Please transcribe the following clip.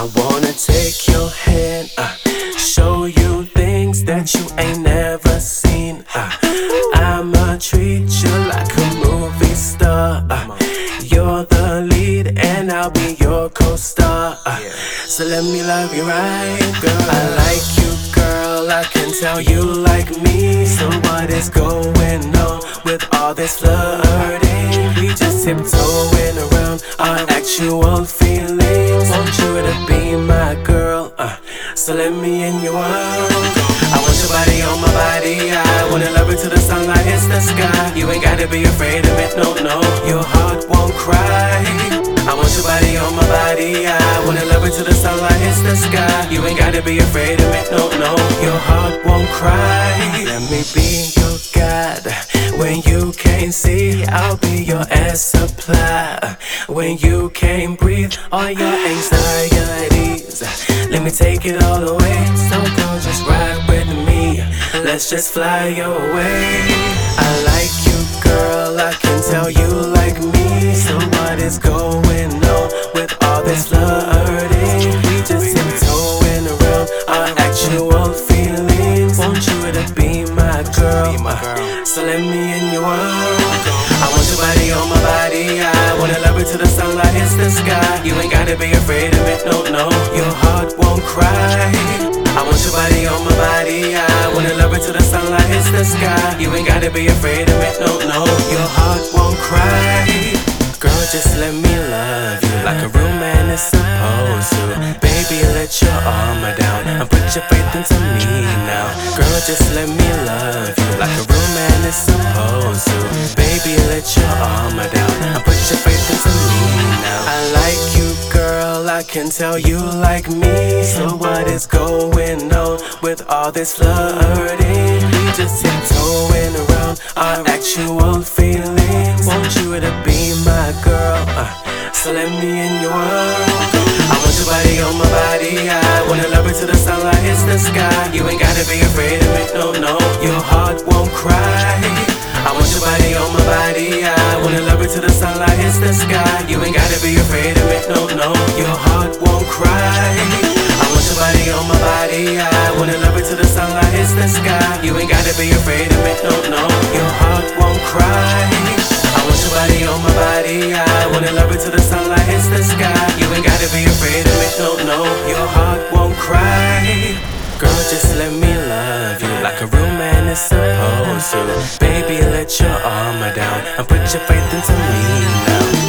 I wanna take your hand, uh, show you things that you ain't never seen. Uh, I'ma treat you like a movie star. Uh, you're the lead, and I'll be your co-star. Uh, so let me love you right, girl. I like you, girl. I can tell you like me. So what is going on with all this flirting? We just tiptoeing around our actual so let me in your world. I want your body on my body. I wanna love it till the sunlight hits the sky. You ain't gotta be afraid of it, no, no. Your heart won't cry. I want your body on my body. I wanna love it till the sunlight hits the sky. You ain't gotta be afraid of it, no, no. Your heart won't cry. Let me be your God. When you can't see, I'll be your air supply. When you can't breathe, all your anxieties. Let me take it all away. So come just ride with me. Let's just fly away. I like you, girl. I can tell you like me. So what is going on with all this flirting? We just tiptoeing around our actual feelings. Want you to be my girl. So let me in your world. I want your body on my body. I wanna love it till the sunlight hits the sky. You ain't gotta be afraid of it, no, no. Your heart won't cry. I want your body on my body. I wanna love it till the sunlight hits the sky. You ain't gotta be afraid of it, no, no. Your heart won't cry. Girl, just let me love you like a real man is supposed to. Baby, let your armor down and put your faith into me now. Girl, just let me love you like a real man is supposed to. Baby, let your armor down I can tell you like me. So what is going on with all this flirting? We just tiptoeing around our actual feelings. Want you to be my girl, uh, so let me in your world. I want your body on my body. I wanna love it till the sunlight hits the sky. You ain't gotta be afraid of it, no, no. Your heart won't cry. I want your body on my body. I wanna love it till the sunlight hits the sky. You ain't gotta be afraid of it, no, no. Your cry. I want your body on my body. I wanna love it till the sunlight hits the sky. You ain't gotta be afraid of it, no, no. Your heart won't cry. I want your body on my body. I wanna love it till the sunlight hits the sky. You ain't gotta be afraid of it, no, no. Your heart won't cry. Girl, just let me love you like a real man is supposed to. Baby, let your armor down and put your faith into me now.